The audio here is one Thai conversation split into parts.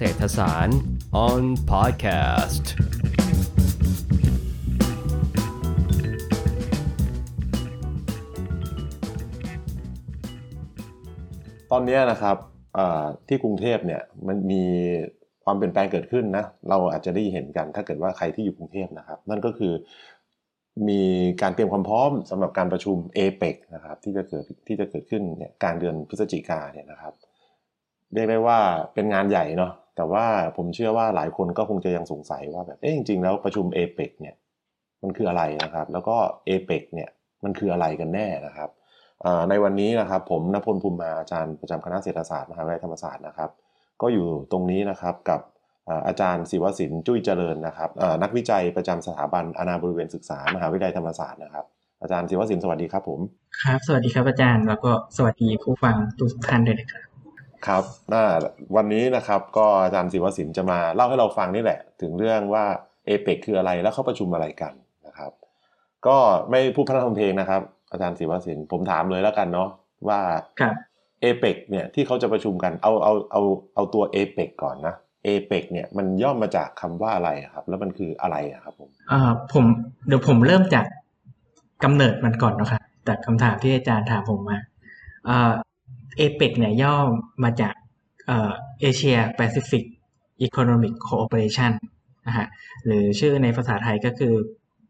เศรษฐศาสตร์ on podcast ตอนนี้นะครับที่กรุงเทพเนี่ยมันมีความเปลี่ยนแปลงเกิดขึ้นนะเราอาจจะได้เห็นกันถ้าเกิดว่าใครที่อยู่กรุงเทพนะครับ นั่นก็คือมีการเตรียมความพร้อมสำหรับการประชุมเอเปกนะครับที่จะเกิดที่จะเกิดขึ้นเนี่ยกลางเดือนพฤศจิกาเนี่ยนะครับ เรียกได้ว่าเป็นงานใหญ่เนาะ แต่ว่าผมเชื่อว่าหลายคนก็คงจะยังสงสัยว่าแบบเอ๊ะจริงๆ แล้วประชุมเอเปกเนี่ยมันคืออะไรนะครับ แล้วก็เอเปกเนี่ยมันคืออะไรกันแน่นะครับในวันนี้นะครับผมนพลภูมิมาอาจารย์ประจำคณะเศรษฐศาสตร์มหาวิทยาลัยธรรมศาสตร์นะครับ ก็อยู่ตรงนี้นะครับกับอาจารย์ศิวศิลป์จุ้ยเจริญนะครับนักวิจัยประจำสถาบันอนาบริเวณศึกษามหาวิทยาลัยธรรมศาสตร์นะครับ อาจารย์ศิวศิลป์สวัสดีครับผมครับ สวัสดีครับอาจารย์แล้วก็สวัสดีผู้ฟังทุกท่านด้วยนะครับ ครับน่าวันนี้นะครับก็อาจารย์ศิวศิลป์จะมาเล่าให้เราฟังนี่แหละ ถึงเรื่องว่าเอเปกคืออะไรแล้วเขาประชุมอะไรกันนะครับ ก็ไม่พูดพระธรรมเพลงนะครับ อาจารย์ศิวศิลป์ผมถามเลยแล้วกันเนาะว่าเอเปกเนี่ยที่เขาจะประชุมกันเอาเอาเอาเอาตัวเอเปกก่อนนะเอเปกเนี่ยมันย่อมมาจากคำว่าอะไรครับ แล้วมันคืออะไรครับผมอ่าผมเดี๋ยวผมเริ่มจากกำเนิดมันก่อนนะครับจากคำถามที่อาจารย์ถามผมมา เอเปกเนี่ยย่อมาจาก Asia-Pacific Economic Cooperation นะฮะหรือชื่อในภาษาไทยก็คือ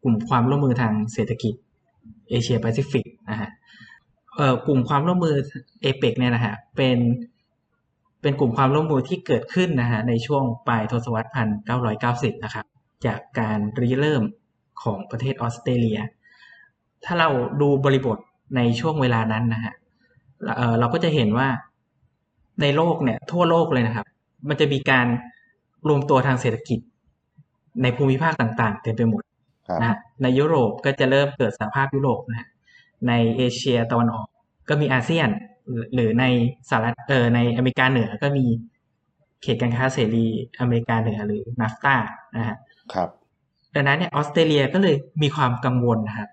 กลุ่มความร่วมมือทางเศรษฐกิจเอเชียแปซิฟิกนะฮะเอ่อกลุ่มความร่วมมือเอเปกเนี่ยนะฮะเป็นเป็นกลุ่มความร่วมมือที่เกิดขึ้นนะฮะในช่วงปลายทศวรรษพันเก้าร้อยเก้าสิบนะครับจากการริเริ่มของประเทศออสเตรเลีย ถ้าเราดูบริบทในช่วงเวลานั้นนะฮะ เราก็จะเห็นว่าในโลกเนี่ย ทั่วโลกเลยนะครับ มันจะมีการรวมตัวทางเศรษฐกิจ ในภูมิภาคต่าง ๆ เต็มไปหมดนะในยุโรปก็จะเริ่มเกิดสหภาพยุโรปนะในเอเชียตะวันออก ก็มีอาเซียน หรือในสหรัฐเออในอเมริกาเหนือก็มีเขตการค้าเสรีอเมริกาเหนือหรือนาฟตานะฮะครับดังนั้นเนี่ยออสเตรเลียก็เลยมีความกังวลนะครับ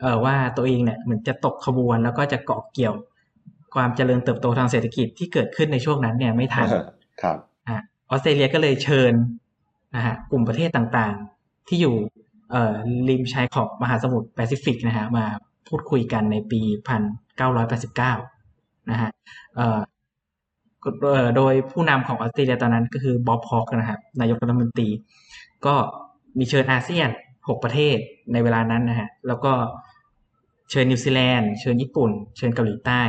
เออว่าตัวเองเนี่ยเหมือนจะตกขบวนแล้วก็จะเกาะเกี่ยว ความเจริญเติบโตทางเศรษฐกิจที่เกิดขึ้นในช่วงนั้นเนี่ยไม่ทันครับอ่าออสเตรเลียก็เลยเชิญนะฮะกลุ่มประเทศต่างๆ ที่อยู่เอ่อริมชายขอบมหาสมุทรแปซิฟิกนะฮะมาพูดคุยกันในปีพันเก้าร้อยแปดสิบเก้านะฮะโดยผู้นำของออสเตรเลียตอนนั้นก็คือบ๊อบฮอกนะครับนายกรัฐมนตรี ก็มีเชิญอาเซียนหกประเทศในเวลานั้นนะฮะแล้วก็เชิญนิวซีแลนด์ เชิญญี่ปุ่น เชิญเกาหลีใต้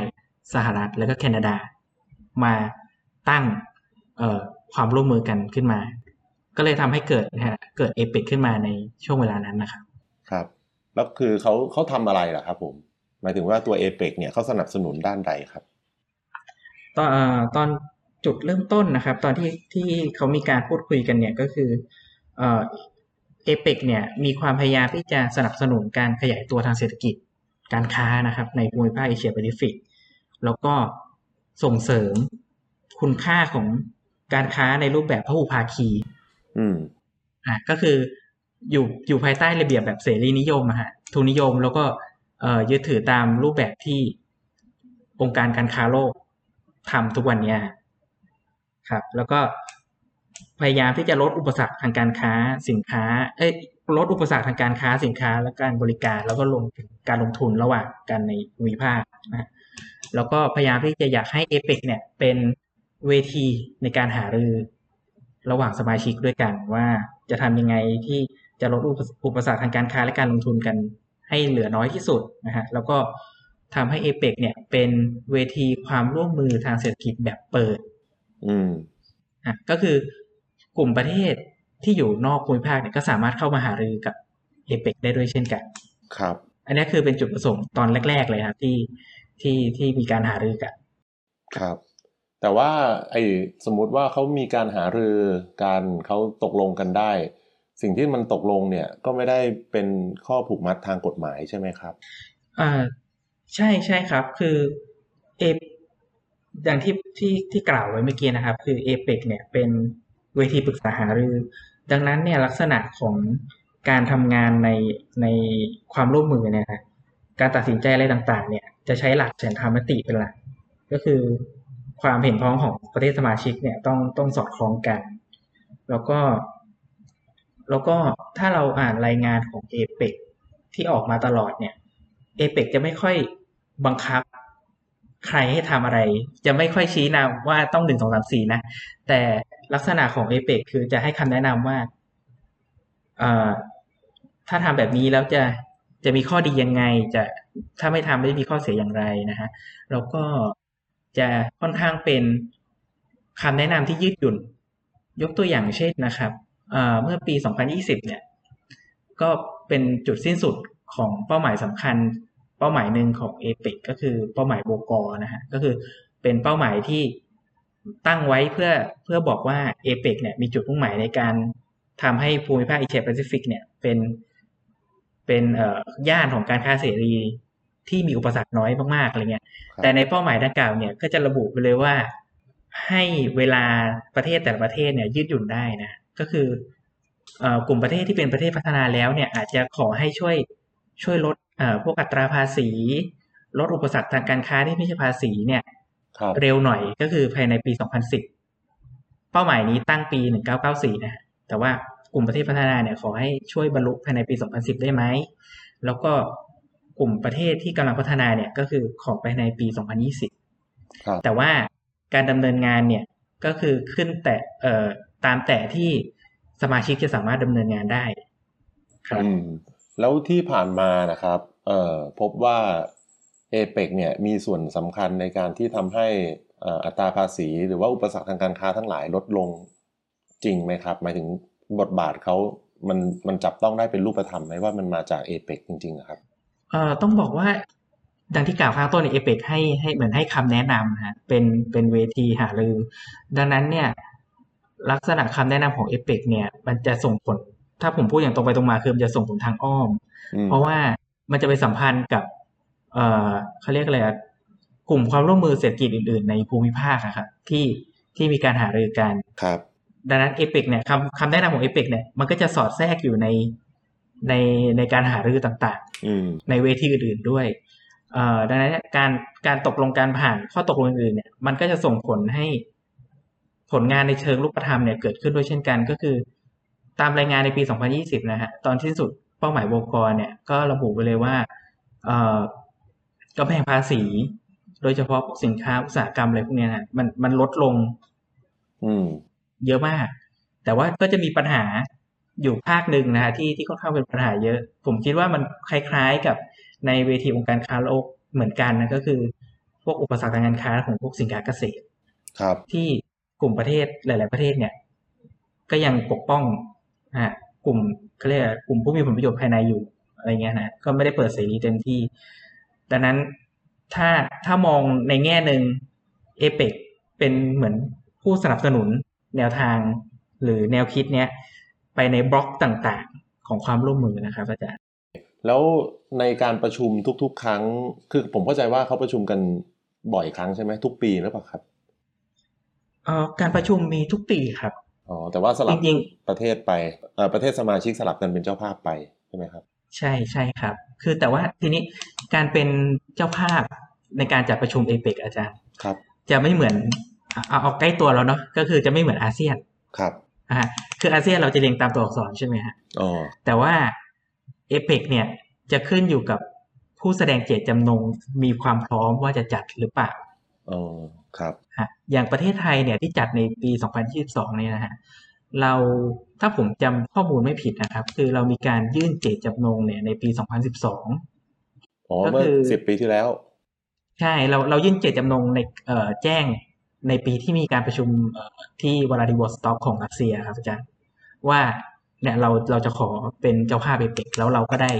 สหรัฐแล้วก็แคนาดา มาตั้งความร่วมมือกันขึ้นมา ก็เลยทำให้เกิดนะฮะเกิดเอเปกขึ้นมาในช่วงเวลานั้นนะครับ ครับ แล้วคือเขาเขาทำอะไรล่ะครับผม หมายถึงว่าตัวเอเปกเนี่ยเขาสนับสนุนด้านใดครับ ตอนตอนจุดเริ่มต้นนะครับ ตอนที่ที่เขามีการพูดคุยกันเนี่ยก็คือเอเปกเนี่ยมีความพยายามที่จะสนับสนุนการขยายตัวทางเศรษฐกิจการค้านะครับในภูมิภาคเอเชียแปซิฟิก แล้วก็ส่งเสริมคุณค่าของการค้าในรูปแบบพหุภาคี อืมอ่าก็คืออยู่อยู่ภายใต้ระเบียบแบบเสรีนิยมอะฮะทุนนิยมแล้วก็ยึดถือตามรูปแบบที่องค์การการค้าโลกทำทุกวันนี้ครับ แล้วก็พยายามที่จะลดอุปสรรคทางการค้าสินค้า เอ้ยลดอุปสรรคทางการค้าสินค้าและการบริการ แล้วก็ลงการลงทุนระหว่างกันในภูมิภาคนะ แล้วก็พยายามที่จะอยากให้เอเปกเนี่ยเป็นเวทีในการหารือ ระหว่างสมาชิกด้วยกันว่าจะทำยังไงที่จะลดอุปสรรคทางการค้าและการลงทุนกันให้เหลือน้อยที่สุดนะฮะแล้วก็ทำให้เอเปกเนี่ยเป็นเวทีความร่วมมือทางเศรษฐกิจแบบเปิด อืมอะก็คือกลุ่มประเทศที่อยู่นอกภูมิภาคเนี่ยก็สามารถเข้ามาหารือกับเอเปกได้ด้วยเช่นกัน ครับ อันนี้คือเป็นจุดประสงค์ตอนแรก ๆ เลยครับที่ ที่ที่มีการหารือกันครับ แต่ว่าไอ้สมมุติว่าเขามีการหารือการเขาตกลงกันได้ สิ่งที่มันตกลงเนี่ยก็ไม่ได้เป็นข้อผูกมัดทางกฎหมายใช่ไหมครับอ่าใช่ใช่ครับ คือเออย่างที่ที่ที่กล่าวไว้เมื่อกี้นะครับ คือเอเปกเนี่ยเป็นเวทีปรึกษาหารือ ดังนั้นเนี่ยลักษณะของการทำงานในในความร่วมมือเนี่ยนะ การตัดสินใจอะไรต่างๆ เนี่ยจะใช้หลักฉันทามติเป็นหลัก ก็คือความเห็นพ้องของประเทศสมาชิกเนี่ยต้องต้องสอดคล้องกัน แล้วก็ แล้วก็ถ้าเราอ่านรายงานของเอเปกที่ออกมาตลอดเนี่ยเอเปกจะไม่ค่อยบังคับ ใครให้ทำอะไร จะไม่ค่อยชี้นำว่าต้องหนึ่งสองสามสี่นะ แต่ลักษณะของเอเปกคือจะให้คำแนะนำว่าถ้าทำแบบนี้แล้วจะ จะมีข้อดียังไงจะถ้าไม่ทำจะมีข้อเสียอย่างไรนะฮะแล้วก็จะค่อนข้างเป็นคำแนะนำที่ยืดหยุ่น ยกตัวอย่างเช่นนะครับเมื่อปี 2020 เนี่ย ก็เป็นจุดสิ้นสุดของเป้าหมายสำคัญ เป้าหมายหนึ่งของเอเปก็คือเป้าหมายโบกอนะฮะก็คือเป็นเป้าหมายที่ตั้งไว้เพื่อเพื่อบอกว่าเอเปกเนี่ยมีจุดมุ่งหมายในการทำให้ภูมิภาคเอเชียแปซิฟิกเนี่ยเป็น เป็นเอ่อย่านของการค้าเสรีที่มีอุปสรรคน้อยมากๆอะไรเงี้ยครับแต่ในเป้าหมายดังกล่าวเนี่ยก็จะระบุไปเลยว่า ให้เวลาประเทศแต่ละประเทศเนี่ยยืดหยุ่นได้นะ ก็คือเอ่อกลุ่มประเทศที่เป็นประเทศพัฒนาแล้วเนี่ยอาจจะขอให้ช่วยช่วยลดเอ่อพวกอัตราภาษี ลดอุปสรรคทางการค้าที่ไม่ใช่ภาษีเนี่ยครับเร็วหน่อยก็คือภายในปี 2010 เป้าหมายนี้ตั้งปี 1994 นะฮะแต่ว่า กลุ่มประเทศพัฒนาเนี่ยขอให้ช่วยบรรลุภายในปี 2010 ได้ไหม แล้วก็กลุ่มประเทศที่กำลังพัฒนาเนี่ยก็คือขอไปในปี 2020ครับแต่ว่าการดำเนินงานเนี่ยก็คือขึ้นแต่เอ่อตามแต่ที่สมาชิกจะสามารถดำเนินงานได้ ครับอืมแล้วที่ผ่านมานะครับเอ่อพบว่าเอเปกเนี่ยมีส่วนสำคัญในการที่ทำให้เอ่ออัตราภาษี หรือว่าอุปสรรคทางการค้าทั้งหลายลดลงจริงไหมครับ หมายถึง บทบาทเขามันมันจับต้องได้เป็นรูปธรรมไหมว่ามันมาจากเอเปกจริงๆอะครับเอ่อต้องบอกว่าดังที่กล่าวข้างต้นในเอเปกให้ให้เหมือนให้คำแนะนำนะฮะเป็นเป็นเวทีหารือ ดังนั้นเนี่ยลักษณะคำแนะนำของเอเปกเนี่ยมันจะส่งผล ถ้าผมพูดอย่างตรงไปตรงมาคือมันจะส่งผลทางอ้อมอืมเพราะว่ามันจะไปสัมพันธ์กับ เอ่อเขาเรียกอะไรอะกลุ่มความร่วมมือเศรษฐกิจอื่น ๆ ในภูมิภาคอะครับที่ที่มีการหารือกันครับ ดังนั้นเอเปกเนี่ยคำคำแนะนำของเอเปกเนี่ยมันก็จะสอดแทรกอยู่ในในในการหารือต่างอืมๆในเวทีอื่นๆด้วยเอ่อดังนั้นเนี่ยการการตกลงการผ่านข้อตกลงอื่นๆเนี่ย มันก็จะส่งผลให้ผลงานในเชิงรูปธรรมเนี่ยเกิดขึ้นด้วยเช่นกันก็คือ ตามรายงานในปี 2020 นะฮะตอนที่สุดเป้าหมายโบกรเนี่ย ก็ระบุไปเลยว่าเอ่อกำแพงภาษี โดยเฉพาะพวกสินค้าอุตสาหกรรมอะไรพวกเนี้ยนะมันมันลดลงอืม เยอะมาก แต่ว่าก็จะมีปัญหาอยู่ภาคหนึ่งนะฮะที่ที่ค่อนข้างเป็นปัญหาเยอะ ผมคิดว่ามันคล้ายๆกับในเวทีองค์การค้าโลกเหมือนกันนะก็คือ พวกอุปสรรคทางการค้าของพวกสินค้าเกษตร ครับ ที่กลุ่มประเทศหลาย ๆ ประเทศเนี่ย ก็ยังปกป้องนะฮะกลุ่มเขาเรียกอะไรกลุ่มผู้มีผลประโยชน์ภายในอยู่อะไรเงี้ยนะก็ไม่ได้เปิดเสรีเต็มที่ ดังนั้นถ้าถ้ามองในแง่หนึ่งเอเปกเป็นเหมือนผู้สนับสนุน แนวทางหรือแนวคิดเนี้ยไปในบล็อกต่างๆ ของความร่วมมือนะครับอาจารย์แล้วในการประชุมทุก ๆ ครั้ง คือผมเข้าใจว่าเขาประชุมกันบ่อยครั้งใช่ไหมทุกปีหรือเปล่าครับเอ่อการประชุมมีทุกปีครับอ๋อแต่ว่าสลับจริงประเทศไปเอ่อประเทศสมาชิกสลับกันเป็นเจ้าภาพไปใช่ไหมครับ ใช่ใช่ครับ คือแต่ว่าทีนี้การเป็นเจ้าภาพในการจัดประชุมเอเปกอาจารย์ครับ จะไม่เหมือน เอาเอาเอาใกล้ตัวเราเนาะก็คือจะไม่เหมือนอาเซียนครับอ่าคืออาเซียนเราจะเรียงตามตัวอักษรใช่ไหมฮะอ๋อแต่ว่าเอเปกเนี่ยจะขึ้นอยู่กับผู้แสดงเจตจำนงมีความพร้อมว่าจะจัดหรือเปล่าอ๋อครับฮะอย่างประเทศไทยเนี่ยที่จัดในปี 2022 เนี่ยนะฮะเราถ้าผมจำข้อมูลไม่ผิดนะครับ คือเรามีการยื่นเจตจำนงเนี่ยในปี 2012 อ๋อก็เมื่อคือสิบปีที่แล้ว ใช่เราเรายื่นเจตจำนงในเอ่อแจ้ง ในปีที่มีการประชุมเอ่อที่วลาดิวอสต็อกของรัสเซียครับอาจารย์ว่าเนี่ยเราเราจะขอเป็นเจ้าภาพเอเปกแล้วเราก็ได้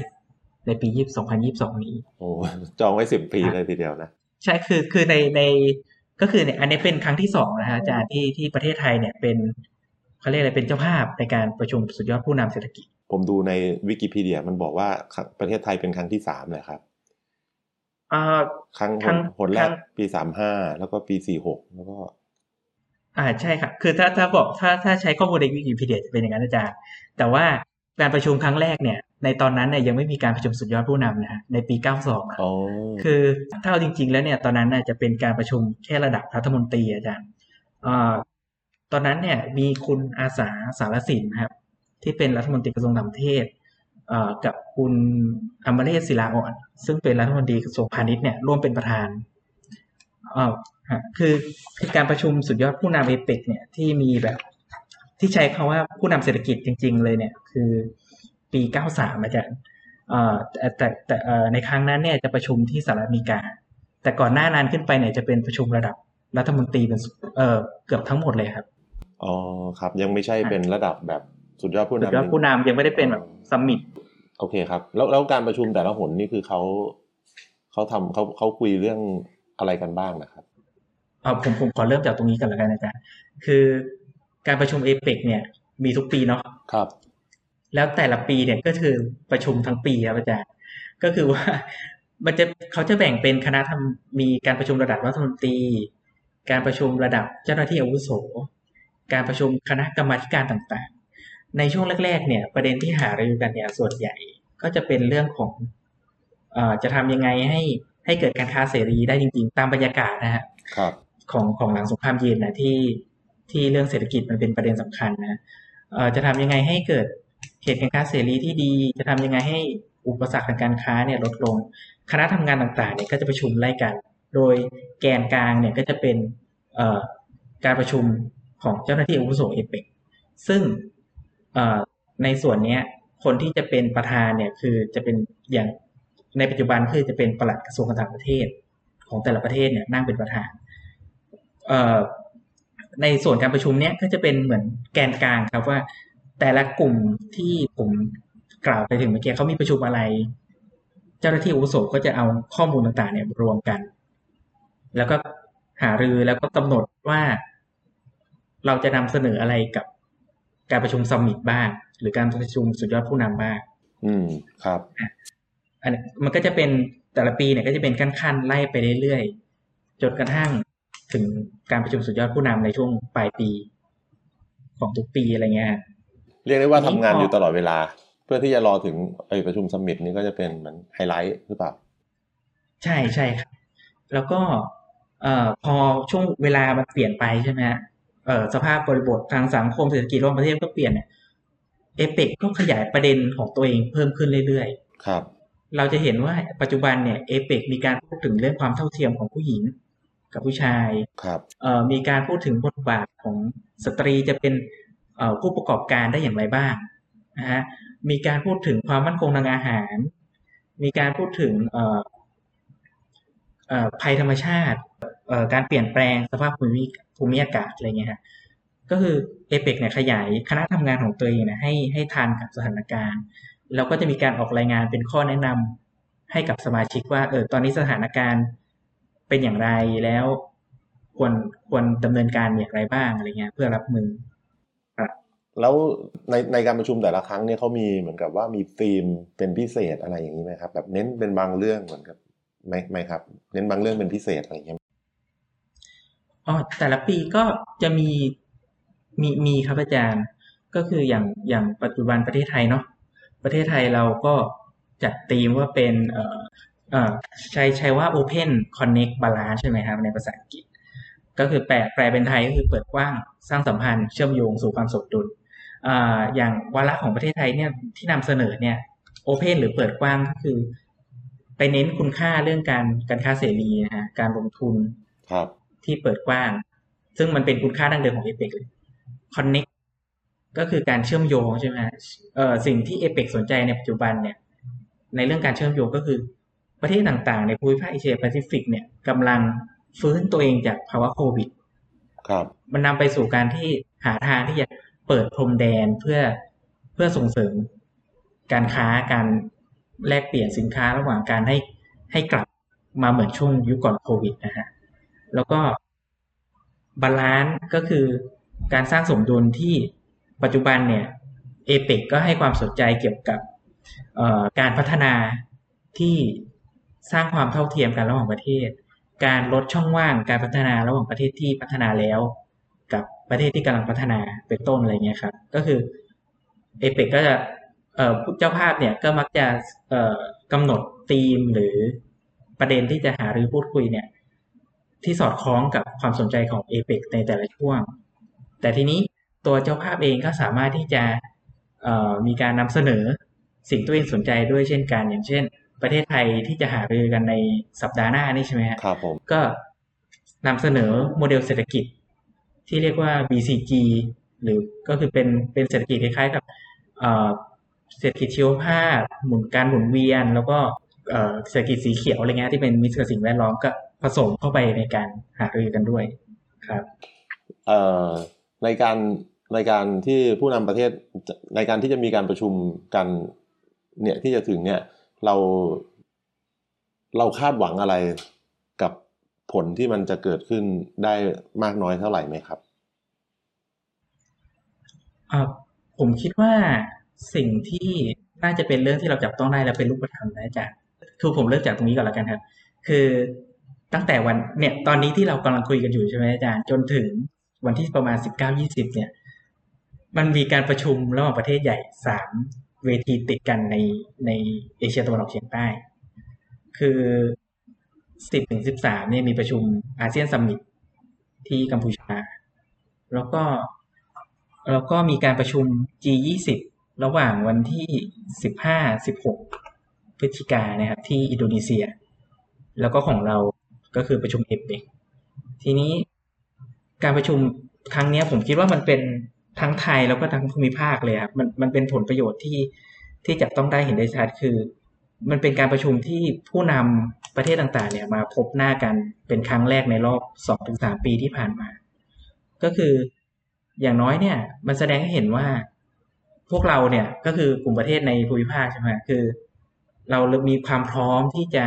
ในปี2022นี้ โอ้จองไว้สิบปีเลยทีเดียวนะ ใช่คือคือในในก็คือเนี่ยอันนี้เป็นครั้งที่สองนะฮะอาจารย์ที่ที่ประเทศไทยเนี่ยเป็นเขาเรียกอะไรเป็นเจ้าภาพในการประชุมสุดยอดผู้นำเศรษฐกิจ ผมดูในวิกิพีเดียมันบอกว่าครั้งประเทศไทยเป็นครั้งที่สามเลยครับเอ่อ ครั้งครั้งหนแรครั้กงปีสามห้าแล้วก็ปีสี่หกแล้วก็อ่าใช่ครับคือถ้าถ้าบอกถ้าถ้าใช้ข้อมูลในวิกิพีเดียจะเป็นอย่างนั้นอาจารย์ แต่ว่าการประชุมครั้งแรกเนี่ย ในตอนนั้นเนี่ยยังไม่มีการประชุมสุดยอดผู้นำนะฮะในปี 92อะอ๋อคือถ้าเอาจริง ๆ แล้วเนี่ยตอนนั้นน่ะจะเป็นการประชุมแค่ระดับรัฐมนตรีอาจารย์เอ่อตอนนั้นเนี่ยมีคุณอาสาสารสินครับที่เป็นรัฐมนตรีกระทรวงต่างประเทศเอ่อ กับคุณอมเรศศิลาอ่อน ซึ่งเป็นรัฐมนตรีกระทรวงพาณิชย์เนี่ยร่วมเป็นประธานอ่อฮะคือคือการประชุมสุดยอดผู้นำเอเปกเนี่ยที่มีแบบที่ใช้คาว่าผู้นำเศรษฐกิจจริง ๆ เลยเนี่ยคือปี 93 อาจารย์อ่อแต่แต่อ่อในครั้งนั้นเนี่ยจะประชุมที่สหรัฐอเมริกา แต่ก่อนหน้านั้นขึ้นไปเนี่ยจะเป็นประชุมระดับรัฐมนตรีเป็นเออเกือบทั้งหมดเลยครับ อ๋อครับยังไม่ใช่เป็นระดับแบบ สุดยอดผู้สุดนำยอดผู้นำยังไม่ได้เป็นแบบซัมมิตโอเคครับ แล้วแล้วการประชุมแต่ละหนนี่คือเขาเขาทำเขาเขาคุยเรื่องอะไรกันบ้างนะครับเออผมผมขอเริ่มจากตรงนี้กันแล้วกันอาจารย์คือการประชุมเอเปกเนี่ย มีทุกปีเนาะครับ แล้วแต่ละปีเนี่ยก็คือประชุมทั้งปีครับอาจารย์ก็คือว่ามันจะเขาจะแบ่งเป็นคณะทำมีการประชุมระดับรัฐมนตรี การประชุมระดับเจ้าหน้าที่อาวุโส การประชุมคณะกรรมาธิการต่างๆ ในช่วงแรกๆเนี่ยประเด็นที่หารือกันเนี่ยส่วนใหญ่ก็จะเป็นเรื่องของเอ่อจะทำยังไงให้ให้เกิดการค้าเสรีได้จริง ๆ ตามบรรยากาศนะฮะครับของของหลังสงครามเย็นนะที่ที่เรื่องเศรษฐกิจมันเป็นประเด็นสำคัญนะเอ่อจะทำยังไงให้เกิดเหตุการณ์ค้าเสรีที่ดี จะทำยังไงให้อุปสรรคทางการค้าเนี่ยลดลง คณะทำงานต่างๆเนี่ยก็จะประชุมไล่กัน โดยแกนกลางเนี่ยก็จะเป็นเอ่อการประชุมของเจ้าหน้าที่อาวุโสเอเปกซึ่งเอ่อ ในส่วนเนี้ยคนที่จะเป็นประธานเนี่ยคือจะเป็นอย่างในปัจจุบันคือจะเป็นปลัดกระทรวงการต่างประเทศ ของแต่ละประเทศเนี่ยนั่งเป็นประธานเอในส่วนการประชุมเนี้ยก็จะเป็นเหมือนแกนกลางครับว่า แต่ละกลุ่มที่ผมกล่าวไปถึงเมื่อกี้เขามีประชุมอะไร เจ้าหน้าที่อุโสก็จะเอาข้อมูลต่างๆ เนี่ยรวมกัน แล้วก็หารือแล้วก็กำหนดว่า เราจะนำเสนออะไรกับ การประชุม summit บ้าง หรือการประชุมสุดยอดผู้นำบ้าง อืมครับอันนี้มันก็จะเป็นแต่ละปีเนี่ยก็จะเป็นขั้นๆไล่ไปเรื่อยๆจนกระทั่งถึงการประชุมสุดยอดผู้นำในช่วงปลายปี ของทุกปีอะไรเงี้ยฮะเรียกได้ว่าอันนี้ทำงานพออยู่ตลอดเวลา เพื่อที่จะรอถึงไอประชุม summit นี่ก็จะเป็นเหมือนไฮไลท์หรือเปล่า ใช่ใช่ครับแล้วก็เอ่อพอช่วงเวลามันเปลี่ยนไปใช่ไหมฮะเอ่อ สภาพบริบททางสังคมเศรษฐกิจรอบประเทศก็เปลี่ยนเนี่ยเอเปกก็ขยายประเด็นของตัวเองเพิ่มขึ้นเรื่อยๆ ครับ เราจะเห็นว่าปัจจุบันเนี่ยเอเปกมีการพูดถึงเรื่องความเท่าเทียมของผู้หญิงกับผู้ชายครับเอ่อมีการพูดถึงบทบาทของสตรีจะเป็นเอ่อผู้ประกอบการได้อย่างไรบ้างนะฮะ มีการพูดถึงความมั่นคงทางอาหาร มีการพูดถึงเอ่อเอ่อภัยธรรมชาติเอ่อการเปลี่ยนแปลงสภาพภูมิ ภูมิอากาศอะไรเงี้ยฮะก็คือเอเปกเนี่ยขยายคณะทำงานของตัวเองเนี่ยให้ให้ทันกับสถานการณ์ แล้วก็จะมีการออกรายงานเป็นข้อแนะนำให้กับสมาชิกว่าเออตอนนี้สถานการณ์เป็นอย่างไรแล้วควรควรดำเนินการอย่างไรบ้างอะไรเงี้ยเพื่อรับมือแล้วในในการประชุมแต่ละครั้งเนี่ยเขามีเหมือนกับว่ามีธีมเป็นพิเศษอะไรอย่างนี้ไหมครับ แบบเน้นเป็นบางเรื่องเหมือนกับไหมไหมครับ เน้นบางเรื่องเป็นพิเศษอะไรอย่างเงี้ย อ๋อแต่ละปีก็จะมีมีมีครับอาจารย์ ก็คืออย่างอย่างปัจจุบันประเทศไทยเนาะประเทศไทยเราก็จัดธีมว่าเป็นเอ่อเอ่อใช้ใช้ว่า Open Connect Balance ใช่ไหมครับ ในภาษาอังกฤษ ก็คือแปลแปลเป็นไทยก็คือเปิดกว้างสร้างสัมพันธ์เชื่อมโยงสู่ความสมดุลอ่าอย่างวาระของประเทศไทยเนี่ยที่นำเสนอเนี่ยโอเพนหรือเปิดกว้างก็คือ ไปเน้นคุณค่าเรื่องการการค้าเสรีนะฮะการลงทุนครับ ที่เปิดกว้าง ซึ่งมันเป็นคุณค่าดั้งเดิมของเอเปกเลย Connect ก็คือการเชื่อมโยงใช่ไหมฮะเอ่อสิ่งที่เอเปกสนใจในปัจจุบันเนี่ย ในเรื่องการเชื่อมโยงก็คือประเทศต่างๆ ในภูมิภาคเอเชียแปซิฟิกเนี่ยกำลังฟื้นตัวเองจากภาวะโควิด ครับ มันนำไปสู่การที่หาทางที่จะเปิดพรมแดนเพื่อเพื่อส่งเสริม การค้าการแลกเปลี่ยนสินค้าระหว่างการให้ให้กลับมาเหมือนช่วงยุคก่อนโควิดนะฮะ แล้วก็ balance ก็คือการสร้างสมดุลที่ปัจจุบันเนี่ยเอเปกก็ให้ความสนใจเกี่ยวกับการพัฒนาที่สร้างความเท่าเทียมกันระหว่างประเทศ การลดช่องว่างการพัฒนาระหว่างประเทศที่พัฒนาแล้ว กับประเทศที่กำลังพัฒนาเป็นต้นอะไรเงี้ยครับ ก็คือเอเปกก็จะเจ้าภาพเนี่ยก็มักจะเอ่อกำหนดธีมหรือประเด็นที่จะหารือพูดคุยเนี่ย ที่สอดคล้องกับความสนใจของเอเปกในแต่ละช่วง แต่ทีนี้ตัวเจ้าภาพเองก็สามารถที่จะเอ่อมีการนำเสนอสิ่งตัวเองสนใจด้วยเช่นกัน อย่างเช่น ประเทศไทยที่จะหารือกันในสัปดาห์หน้านี่ใช่ไหมฮะครับผมก็นำเสนอโมเดลเศรษฐกิจ ที่เรียกว่า BCG หรือก็คือเป็นเป็นเศรษฐกิจคล้ายๆกับเอ่อเศรษฐกิจชีวภาพหมุนการหมุนเวียน แล้วก็เอ่อเศรษฐกิจสีเขียวอะไรเงี้ยที่เป็นมิตรกับสิ่งแวดล้อมก็ ผสมเข้าไปในการหารือกันด้วยครับเอ่อในการในการที่ผู้นำประเทศในการที่จะมีการประชุมกันเนี่ยที่จะถึงเนี่ยเราเราคาดหวังอะไรกับผลที่มันจะเกิดขึ้นได้มากน้อยเท่าไหร่ไหมครับอ่าผมคิดว่าสิ่งที่น่าจะเป็นเรื่องที่เราจับต้องได้และเป็นรูปธรรมนะอาจารย์คือผมเริ่มจากตรงนี้ก่อนแล้วกันครับ คือ ตั้งแต่วันเนี่ยตอนนี้ที่เรากำลังคุยกันอยู่ใช่ไหมอาจารย์จนถึงวันที่ประมาณสิบเก้ายี่สิบเนี่ย มันมีการประชุมระหว่างประเทศใหญ่สามเวทีติดกันในในเอเชียตะวันออกเฉียงใต้ คือสิบถึงสิบสามเนี่ยมีประชุมอาเซียนซัมมิตที่กัมพูชา แล้วก็แล้วก็มีการประชุม G20 ระหว่างวันที่15-16พฤศจิกายนนะครับที่อินโดนีเซีย แล้วก็ของเรา ก็คือประชุมเอเปกทีนี้การประชุมครั้งนี้ผมคิดว่ามันเป็นทั้งไทยแล้วก็ทั้งภูมิภาคเลยครับมันมันเป็นผลประโยชน์ที่ที่จะต้องได้เห็นได้ชัดคือ มันเป็นการประชุมที่ผู้นำประเทศต่างๆ เนี่ยมาพบหน้ากันเป็นครั้งแรกในรอบ2-3ปีที่ผ่านมา ก็คืออย่างน้อยเนี่ย มันแสดงให้เห็นว่าพวกเราเนี่ยก็คือกลุ่มประเทศในภูมิภาคใช่ไหมคือ เรามีความพร้อมที่จะ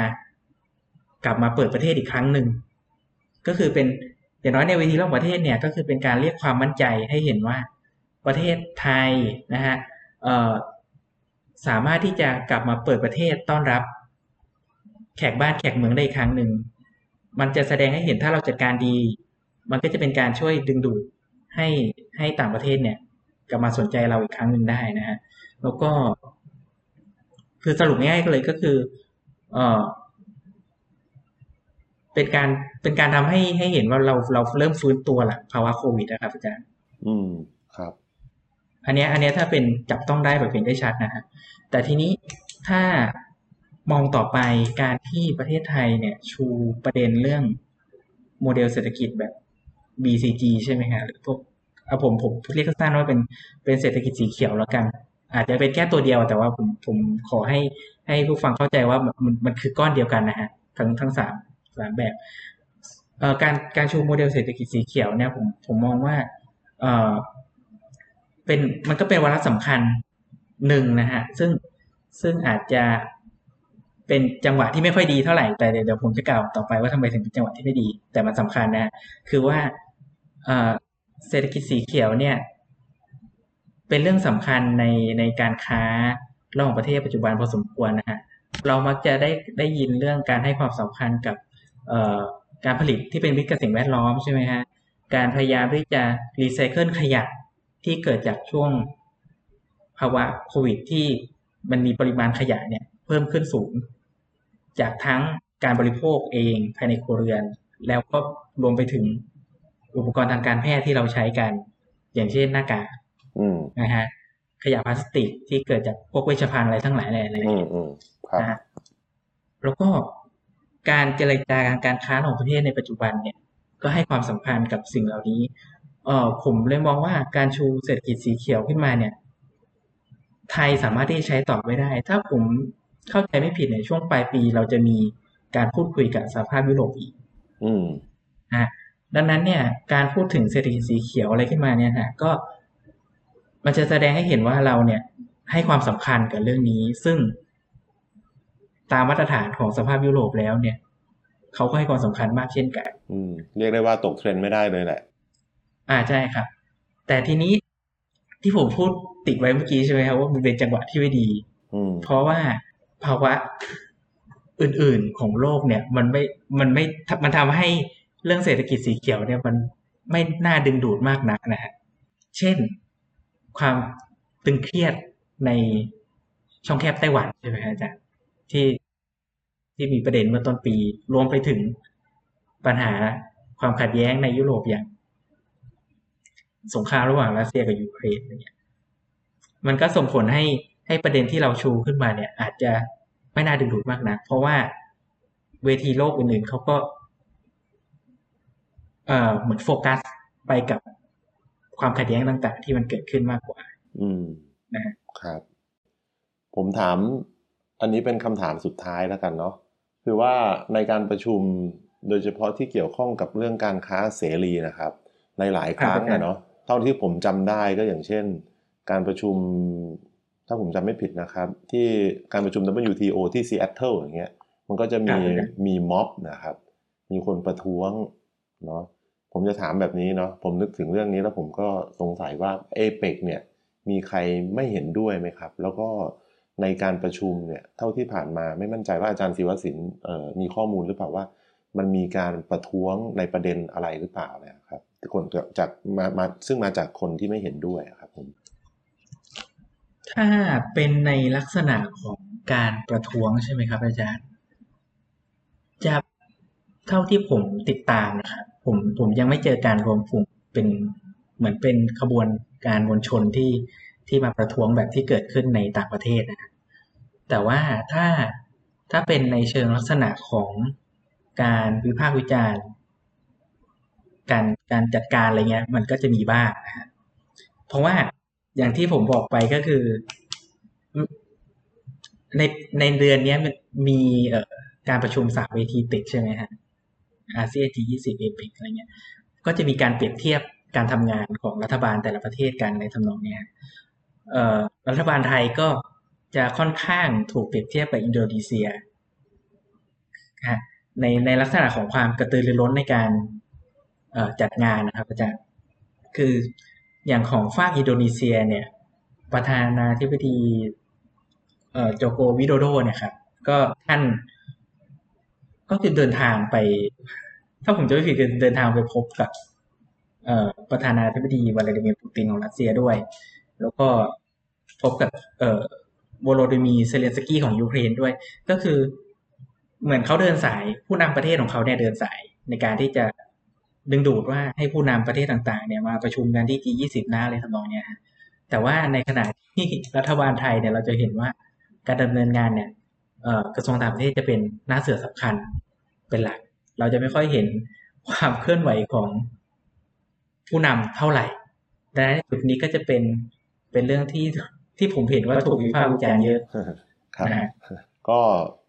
กลับมาเปิดประเทศอีกครั้งหนึ่งก็คือเป็นอย่างน้อยในเวทีระหว่างประเทศเนี่ยก็คือเป็นการเรียกความมั่นใจให้เห็นว่าประเทศไทยนะฮะสามารถที่จะกลับมาเปิดประเทศต้อนรับ แขกบ้านแขกเมืองได้อีกครั้งหนึ่งมันจะแสดงให้เห็นถ้าเราจัดการดี มันก็จะเป็นการช่วยดึงดูดให้ให้ต่างประเทศเนี่ยกลับมาสนใจเราอีกครั้งหนึ่งได้นะฮะแล้วก็ คือสรุปง่ายๆเลยก็คือ เออ เป็นการเป็นการทำให้ให้เห็นว่าเราเราเริ่มฟื้นตัวหลังภาวะโควิดนะครับอาจารย์ อืมครับ อันเนี้ยอันเนี้ยถ้าเป็นจับต้องได้แบบเห็นได้ชัดนะฮะแต่ทีนี้ถ้ามองต่อไปการที่ประเทศไทยเนี่ย ชูประเด็นเรื่องโมเดลเศรษฐกิจแบบ BCG ใช่ไหมฮะหรือพวกเอาผมผมเรียกสั้นๆว่าเป็นเป็นเศรษฐกิจสีเขียวแล้วกัน อาจจะเป็นแค่ตัวเดียวแต่ว่าผมผมขอให้ให้ผู้ฟังเข้าใจว่ามันมันคือก้อนเดียวกันนะฮะทั้งทั้งสาม สามแบบเอ่อการการชูโมเดลเศรษฐกิจสีเขียวเนี่ยผมผมมองว่าเอ่อเป็นมันก็เป็นวาระสำคัญหนึ่งนะฮะซึ่งซึ่งอาจจะเป็นจังหวะที่ไม่ค่อยดีเท่าไหร่แต่เดี๋ยวผมจะกล่าวต่อไปว่าทำไมถึงเป็นจังหวะที่ไม่ดี แต่มันสำคัญนะคือว่าเอ่อเศรษฐกิจสีเขียวเนี่ย เป็นเรื่องสำคัญในในการค้าระหว่างประเทศปัจจุบันพอสมควรนะฮะเรามักจะได้ได้ยินเรื่องการให้ความสำคัญกับ การผลิตที่เป็นมิตรกับสิ่งแวดล้อมใช่ไหมฮะการพยายามที่จะรีไซเคิลขยะที่เกิดจากช่วงภาวะโควิดที่มันมีปริมาณขยะเนี่ยเพิ่มขึ้นสูง จากทั้งการบริโภคเองภายในครัวเรือน แล้วก็รวมไปถึงอุปกรณ์ทางการแพทย์ที่เราใช้กัน อย่างเช่นหน้ากากอืมนะฮะขยะพลาสติกที่เกิดจากพวกเวชภัณฑ์อะไรทั้งหลายแหล่อะไรอืมอืมครับนะฮะแล้วก็ การเจรจาการการค้าของประเทศในปัจจุบันเนี่ยก็ให้ความสำคัญกับสิ่งเหล่านี้เออผมเลยมองว่าการชูเศรษฐกิจสีเขียวขึ้นมาเนี่ย ไทยสามารถที่จะใช้ต่อไปได้ ถ้าผมเข้าใจไม่ผิดในยช่วงปลายปี เราจะมีการพูดคุยกับสหภาพยุโรปอีก อืมนะดังนั้นเนี่ย การพูดถึงเศรษฐกิจสีเขียวอะไรขึ้นมาเนี่ยฮะก็ มันจะแสดงให้เห็นว่าเราเนี่ย ให้ความสำคัญกับเรื่องนี้ ซึ่ง ตามมาตรฐานของสภาพยุโรปแล้วเนี่ยเขาก็ให้ความสำคัญมากเช่นกัน อืม เรียกได้ว่าตกเทรนด์ไม่ได้เลยแหละ อ่าใช่ครับ แต่ทีนี้ที่ผมพูดติดไว้เมื่อกี้ใช่ไหมครับว่ามันเป็นจังหวะที่ไม่ดี อืม เพราะว่าภาวะอื่นๆของโลกเนี่ย มันไม่มันไม่มันทำให้เรื่องเศรษฐกิจสีเขียวเนี่ยมันไม่น่าดึงดูดมากนักนะฮะเช่นความตึงเครียดในช่องแคบไต้หวันใช่ไหมครับอาจารย์ ที่ที่มีประเด็นเมื่อต้นปี รวมไปถึงปัญหาความขัดแย้งในยุโรปอย่าง สงครามระหว่างรัสเซียกับยูเครนอะไรเงี้ยมันก็ส่งผลให้ให้ประเด็นที่เราชูขึ้นมาเนี่ย อาจจะไม่น่าดึงดูดมากนะเพราะว่าเวทีโลกอื่นๆเขาก็ เอ่อเหมือนโฟกัสไปกับความขัดแย้งต่างๆ ที่มันเกิดขึ้นมากกว่า อืมนะฮะครับ ผมถาม อันนี้เป็นคำถามสุดท้ายแล้วกันเนาะคือว่าในการประชุมโดยเฉพาะที่เกี่ยวข้องกับเรื่องการค้าเสรีนะครับ ในหลายครั้งนะเนาะเท่าที่ผมจำได้ก็อย่างเช่น การประชุม ถ้าผมจำไม่ผิดนะครับ ที่การประชุม WTO ที่ซีแอตเทิลอย่างเงี้ยมันก็จะมีมีม็อบนะครับ มีคนประท้วงเนาะผมจะถามแบบนี้เนาะผมนึกถึงเรื่องนี้แล้วผมก็สงสัยว่าเอเปกเนี่ยมีใครไม่เห็นด้วยไหมครับ แล้วก็ ในการประชุมเนี่ยเท่าที่ผ่านมาไม่มั่นใจว่าอาจารย์ศิวศิลป์มีข้อมูลหรือเปล่าว่า มันมีการประท้วงในประเด็นอะไรหรือเปล่าเนี่ยครับคนจากมามาซึ่งมาจากคนที่ไม่เห็นด้วยครับผมถ้าเป็นในลักษณะของการประท้วงใช่ไหมครับ อาจารย์จะเท่าที่ผมติดตามนะครับผมผมยังไม่เจอการรวมกลุ่มเป็นเหมือนเป็นขบวนการมวลชนที่ ที่มาประท้วงแบบที่เกิดขึ้นในต่างประเทศนะแต่ว่าถ้าถ้าเป็นในเชิงลักษณะของการวิพากษ์วิจารณ์ การการจัดการอะไรเงี้ย มันก็จะมีบ้างนะฮะเพราะว่าอย่างที่ผมบอกไปก็คือ ในในเดือนนี้มันมีเอ่อการประชุมสามเวทีติดใช่ไหมฮะอาเซียนทียี่สิบเอเปกอะไรเงี้ย ก็จะมีการเปรียบเทียบการทำงานของรัฐบาลแต่ละประเทศกันในทำนองเนี้ย รัฐบาลไทยก็จะค่อนข้างถูกเปรียบเทียบกับอินโดนีเซียในในลักษณะของความกระตือรือร้นในการจัดงานนะครับอาจารย์คืออย่างของฝั่งอินโดนีเซียเนี่ย ประธานาธิบดีโจโกวิโดโดเนี่ยครับก็ท่านก็คือเดินทางไป ถ้าผมจำไม่ผิดเดินทางไปพบกับประธานาธิบดีวลาดิเมียร์ปูตินของรัสเซียด้วย แล้วก็พบกับเอ่อโวโลดิมีเซเลนสกี้ของยูเครนด้วย ก็คือเหมือนเขาเดินสายผู้นำประเทศของเขาเนี่ยเดินสายในการที่จะดึงดูดว่าให้ผู้นำประเทศต่างๆเนี่ยมาประชุมกันที่ G20 นะอะไรทำนองเนี้ยแต่ว่าในขณะที่รัฐบาลไทยเนี่ยเราจะเห็นว่าการดำเนินงานเนี่ยเอกระทรวงต่างประเทศจะเป็นหน้าเสือสำคัญเป็นหลัก เราจะไม่ค่อยเห็นความเคลื่อนไหวของผู้นำเท่าไหร่ดังนั้นจุดนี้ก็จะเป็น เป็นเรื่องที่ที่ผมเห็นว่าถูกวิพากษ์วิจารณ์เยอะครับนะฮะก็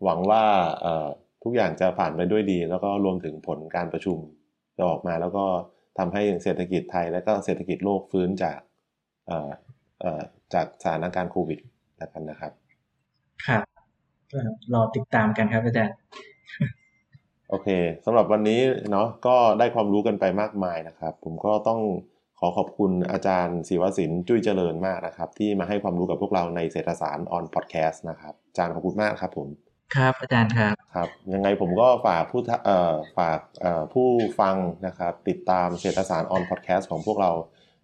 หวังว่าเอ่อทุกอย่างจะผ่านไปด้วยดี แล้วก็รวมถึงผลการประชุมจะออกมา แล้วก็ทำให้เศรษฐกิจไทย และก็เศรษฐกิจโลกฟื้นจากเอ่อเอ่อจากสถานการณ์โควิดแล้วกันนะครับ ครับก็รอติดตามกันครับอาจารย์โอเคสำหรับวันนี้เนาะก็ได้ความรู้กันไปมากมายนะครับ ผมก็ต้อง ขอขอบคุณอาจารย์ศิวศิลป์จุ้ยเจริญมากนะครับ ที่มาให้ความรู้กับพวกเราในเศรษฐศาสตร์ออนพอดแคสต์นะครับ อาจารย์ขอบคุณมากครับผมครับอาจารย์ครับครับยังไงผมก็ฝากผู้ทะเอ่อฝากเอ่อผู้ฟังนะครับ ติดตามเศรษฐสาร on Podcast ของพวกเรา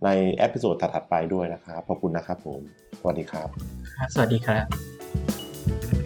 ใน episode ถัดๆไปด้วยนะครับ ขอบคุณนะครับผม สวัสดีครับครับสวัสดีครับ